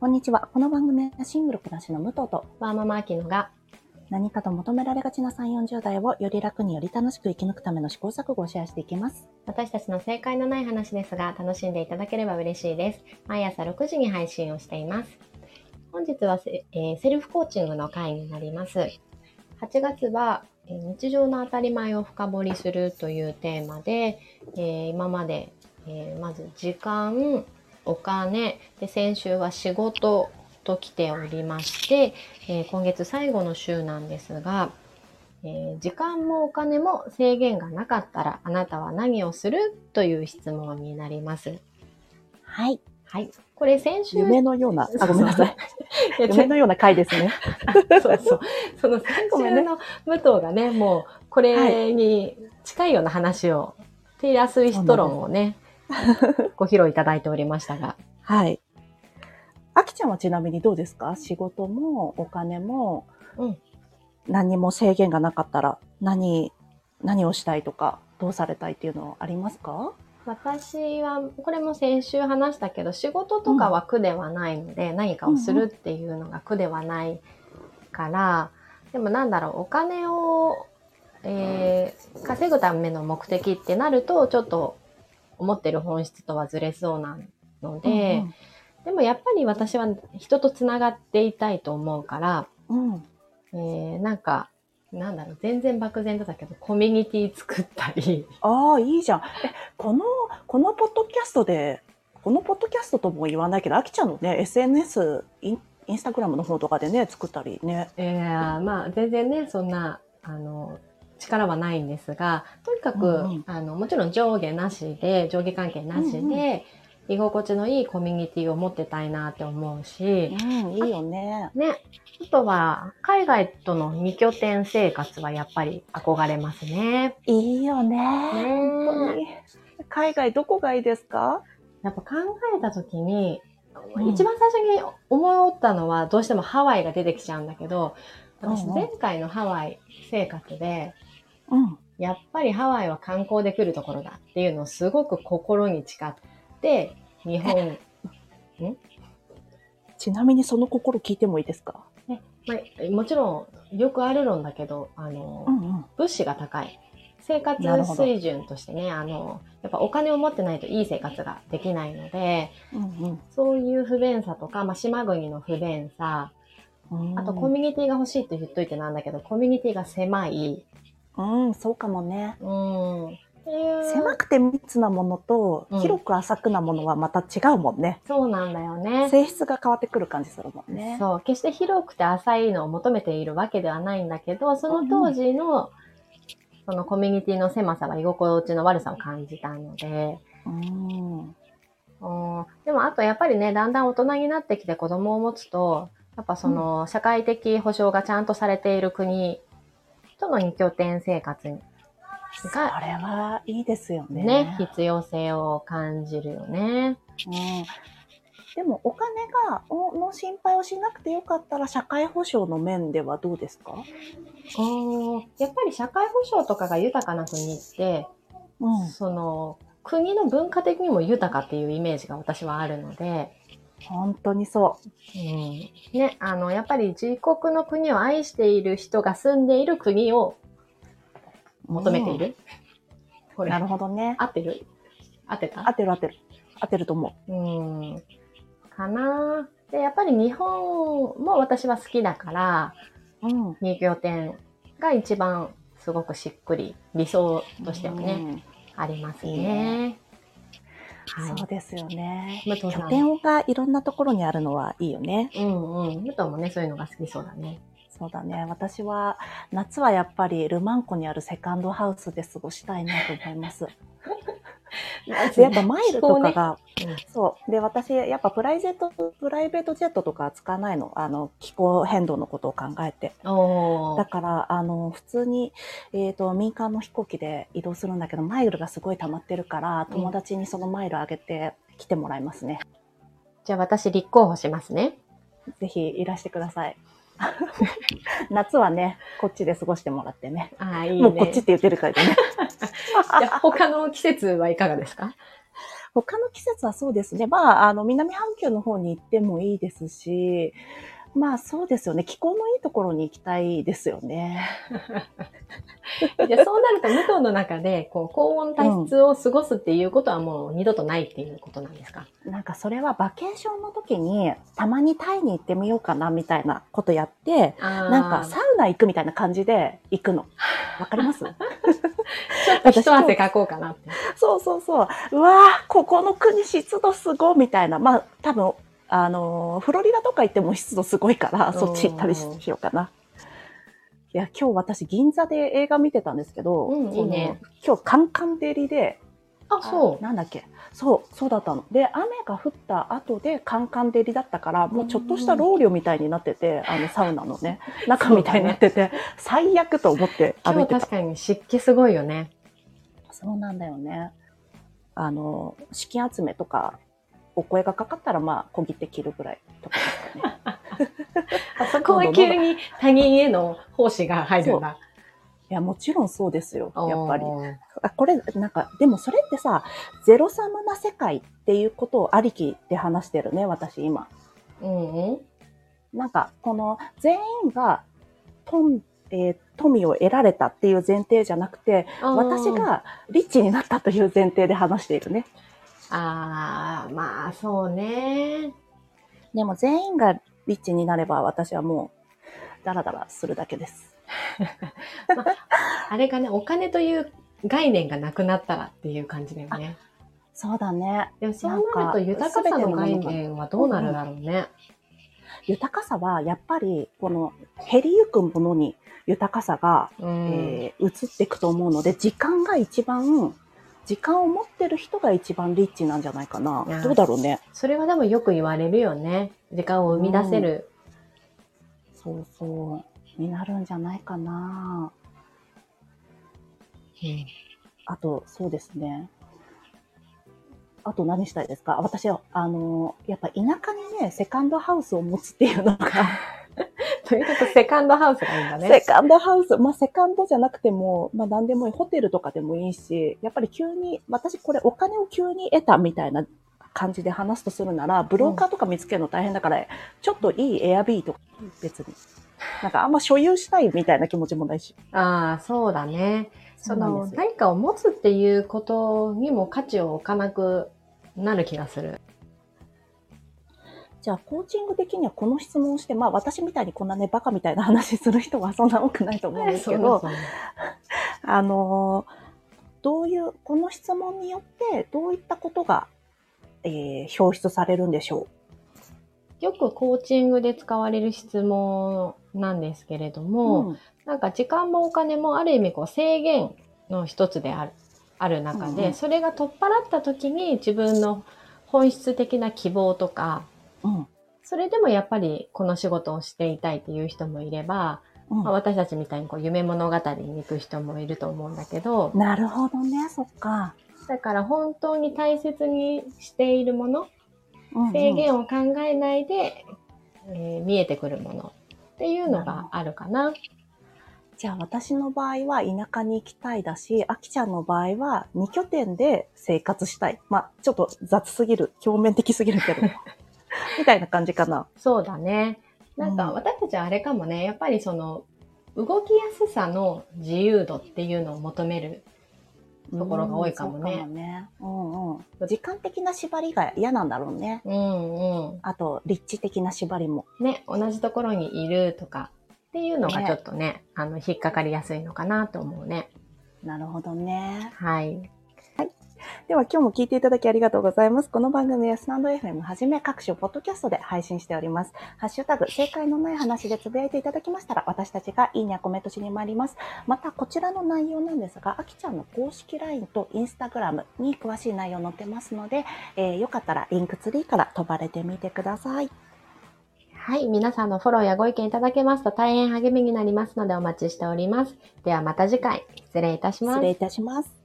こんにちは。この番組はシングル暮らしの武藤とワーママアキノが何かと求められがちな3、40代をより楽により楽しく生き抜くための試行錯誤をシェアしていきます。私たちの正解のない話ですが楽しんでいただければ嬉しいです。毎朝6時に配信をしています。本日はセ,、えーセルフコーチングの回になります。8月は、えー日常の当たり前を深掘りするというテーマで、えー今まで、えーまず時間、お金で先週は仕事と来ておりまして、えー今月最後の週なんですが、えー時間もお金も制限がなかったらあなたは何をする？という質問になります。はい。はい。これ先週。夢のような、あ、ごめんなさい。夢のような回ですね。そうそう。その先週の武藤がね、もうこれに近いような話を、テイラー・スウィフト論をね、ご披露いただいておりましたが。はい。あきちゃんはちなみにどうですか？仕事もお金も、うん何も制限がなかったら何、何をしたいとか、どうされたいっていうのはありますか？私は、これも先週話したけど、仕事とかは苦ではないので、何かをするっていうのが苦ではないから、でもなんだろう、お金を、えー稼ぐための目的ってなると、ちょっと思ってる本質とはずれそうなので、でもやっぱり私は人とつながっていたいと思うから、うん、うん。えーなんか、なんだろう、全然漠然とだけど、コミュニティ作ったり、ああ、いいじゃん。え、この、このポッドキャストで、このポッドキャストとも言わないけど、あきちゃんのね、SNS、インインスタグラムの方とかでね、作ったりね。えー、まあ全然ねそんなあの力はないんですがとにかく、うんうんあのもちろん上下なしで上下関係なしで、うんうん居心地のいいコミュニティを持ってたいなって思うし、うん、いいよね。ね、あとは海外との二拠点生活はやっぱり憧れますね。いいよね。ね本当に。海外どこがいいですか？やっぱ考えた時に、うん一番最初に思ったのはどうしてもハワイが出てきちゃうんだけど私前回のハワイ生活で、うん。やっぱりハワイは観光で来るところだっていうのをすごく心に誓って、日本、ちなみにその心聞いてもいいですか？まあ、もちろんよくある論だけど、あの、んうん。物資が高い。生活水準としてね、あの、やっぱお金を持ってないといい生活ができないので、うんそういう不便さとか、まあ、島国の不便さ、うん。あとコミュニティが欲しいと言っといてなんだけど、コミュニティが狭い。うん、そうかもね。うん。狭くて密なものと、うん広く浅くなものはまた違うもんね。そうなんだよね。性質が変わってくる感じするもんね。そう、決して広くて浅いのを求めているわけではないんだけど、その当時の、そのコミュニティの狭さは居心地の悪さを感じたので、うん。うんでもあとやっぱりね、だんだん大人になってきて子供を持つと、やっぱその社会的保障がちゃんとされている国との二拠点生活にそれはいいですよね。ね、必要性を感じるよね。うん。でもお金が、おの心配をしなくてよかったら社会保障の面ではどうですか？うんやっぱり社会保障とかが豊かな国って、うん。その国の文化的にも豊かっていうイメージが私はあるので、本当にそうん、ね、あの、やっぱり自国の国を愛している人が住んでいる国をう。求めている？これ、なるほどね。合ってる？合ってた？合ってる合ってる。合ってると思うん。かなで、やっぱり日本も私は好きだから、う。うん。二拠点が一番すごくしっくり、理想としてはね、うんありますいいね。はい。そうですよね。武藤さん拠点がいろんなところにあるのはいいよね。うんうん。武藤もね、そういうのが好きそうだね。そうだね。私は、夏はやっぱりルマンコにあるセカンドハウスで過ごしたいなと思います。でやっぱマイルとかが、そう。で、私、やっぱプライベート、プライベートジェットとかは使わないの。あの、気候変動のことを考えて。だから、あの、普通に、えっ、と、民間の飛行機で移動するんだけど、マイルがすごい溜まってるから、うん友達にそのマイルあげて来てもらいますね。じゃあ私立候補しますね。ぜひいらしてください。夏はね、こっちで過ごしてもらってね。ああ、いいね。もうこっちって言ってるからでね。じゃあ他の季節はいかがですか？他の季節はそうですね。まあ、あの、南半球の方に行ってもいいですし、まあそうですよね。気候のいいところに行きたいですよね。じゃあそうなると、武藤の中で、こう、高温多湿を過ごすっていうことはもう二度とないっていうことなんですか、なんかそれはバケーションの時に、たまにタイに行ってみようかなみたいなことやって、ななんかサウナ行くみたいな感じで行くの。わかります？ちょっと一汗かこうかなって。そうそうそう。うわーここの国湿度すごいみたいな。まあ多分、あのーフロリダとか行っても湿度すごいから、そっち行ったりししようかな。いや、今日私銀座で映画見てたんですけど、うんいいね今日カンカン照りで、あ、そう。なんだっけ？そう、そうだったの。で、雨が降った後でカンカン照りだったから、もうちょっとしたロウリュみたいになってて、あのサウナのね、中みたいになってて、最悪と思って今歩いてた日確。かに湿気すごいよね。そうなんだよね。あの、資金集めとか、お声がかかったら、まあ、小切手切るぐらいとかですかね。あそこは急に他人への奉仕が入るんだ。いや、もちろんそうですよ、やっぱり。あこれ、なんか、でもそれってさ、ゼロサムな世界っていうことをありきで話してるね、私今。うんうん。なんか、この全員が、とん、えー富を得られたっていう前提じゃなくて、私。がリッチになったという前提で話しているね。ああ、まあそうね。でも全員がリッチになれば私はもうダラダラするだけです。あれがね、お金という概念がなくなったらっていう感じだよね。そうだね。でもそうなると豊かさの概念はどうなるだろうね。豊かさはやっぱりこの減りゆくものに豊かさが、うん。えー移っていくと思うので、時間が一番、時間を持ってる人が一番リッチなんじゃないかな。どうだろうね。それはでもよく言われるよね。時間を生み出せる。そうそう。になるんじゃないかな。うんあと、そうですね。あと何したいですか？私は、あの、やっぱ田舎にね、セカンドハウスを持つっていうのが、とにかくセカンドハウスがいいんだセね。カンドハウス、まあセカンドじゃなくても、まあ何でもいい、ホテルとかでもいいし、やっぱり急に、私これお金を急に得たみたいな感じで話すとするなら、ブローカーとか見つけるの大変だから、ちょっといいエアビーとか別に。なんかあんま所有したいみたいな気持ちもないし。ああ、そうだね。その何かを持つっていうことにも価値を置かなくなる気がする。じゃあ、コーチング的にはこの質問をして、まあ私みたいにこんなね、バカみたいな話する人はそんな多くないと思うんですけど、あのーどういう、この質問によってどういったことが、えー表出されるんでしょよくコーチングで使われる質問なんですけれどう。も、うん。なんか時間もお金もある意味こう制限の一つであるある中で、うんうん。それが取っ払った時に自分の本質的な希望とか、うん。それでもやっぱりこの仕事をしていたいっていう人もいれば、うんまあ、私たちみたいにこう夢物語に行く人もいると思うんだけど、なるほどね、そっか。だから本当に大切にしているもの、うんうん制限を考えないで、えー見えてくるものっていうのがあるかな。じゃあ私の場合は田舎に行きたいだし、あきちゃんの場合は二拠点で生活したい。まあ、ちょっと雑すぎる、表面的すぎるけど。みたいな感じかな。そうだね。なんかうん私たちはあれかもね、やっぱりその動きやすさの自由度っていうのを求める。ところが多いかもねうんそうね。うんうん。時間的な縛りが嫌なんだろうね。うんうん。あと、立地的な縛りも。ね、同じところにいるとかっていうのがねちょっとね、あの、引っかかりやすいのかなと思うね。なるほどね。はい。では今日も聞いていただきありがとうございます。この番組はスタンド FM はじめ各種ポッドキャストで配信しております。ハッシュタグ、正解のない話でつぶやいていただきましたら、私たちがいいねやコメントしに参ります。また、こちらの内容なんですが、あきちゃんの公式 LINE と Instagram に詳しい内容載ってますので、えーよかったらリンクツリーから飛ばれてみてください。はい。皆さんのフォローやご意見いただけますと大変励みになりますのでお待ちしております。ではまた次回、失礼いたします失礼。いたします。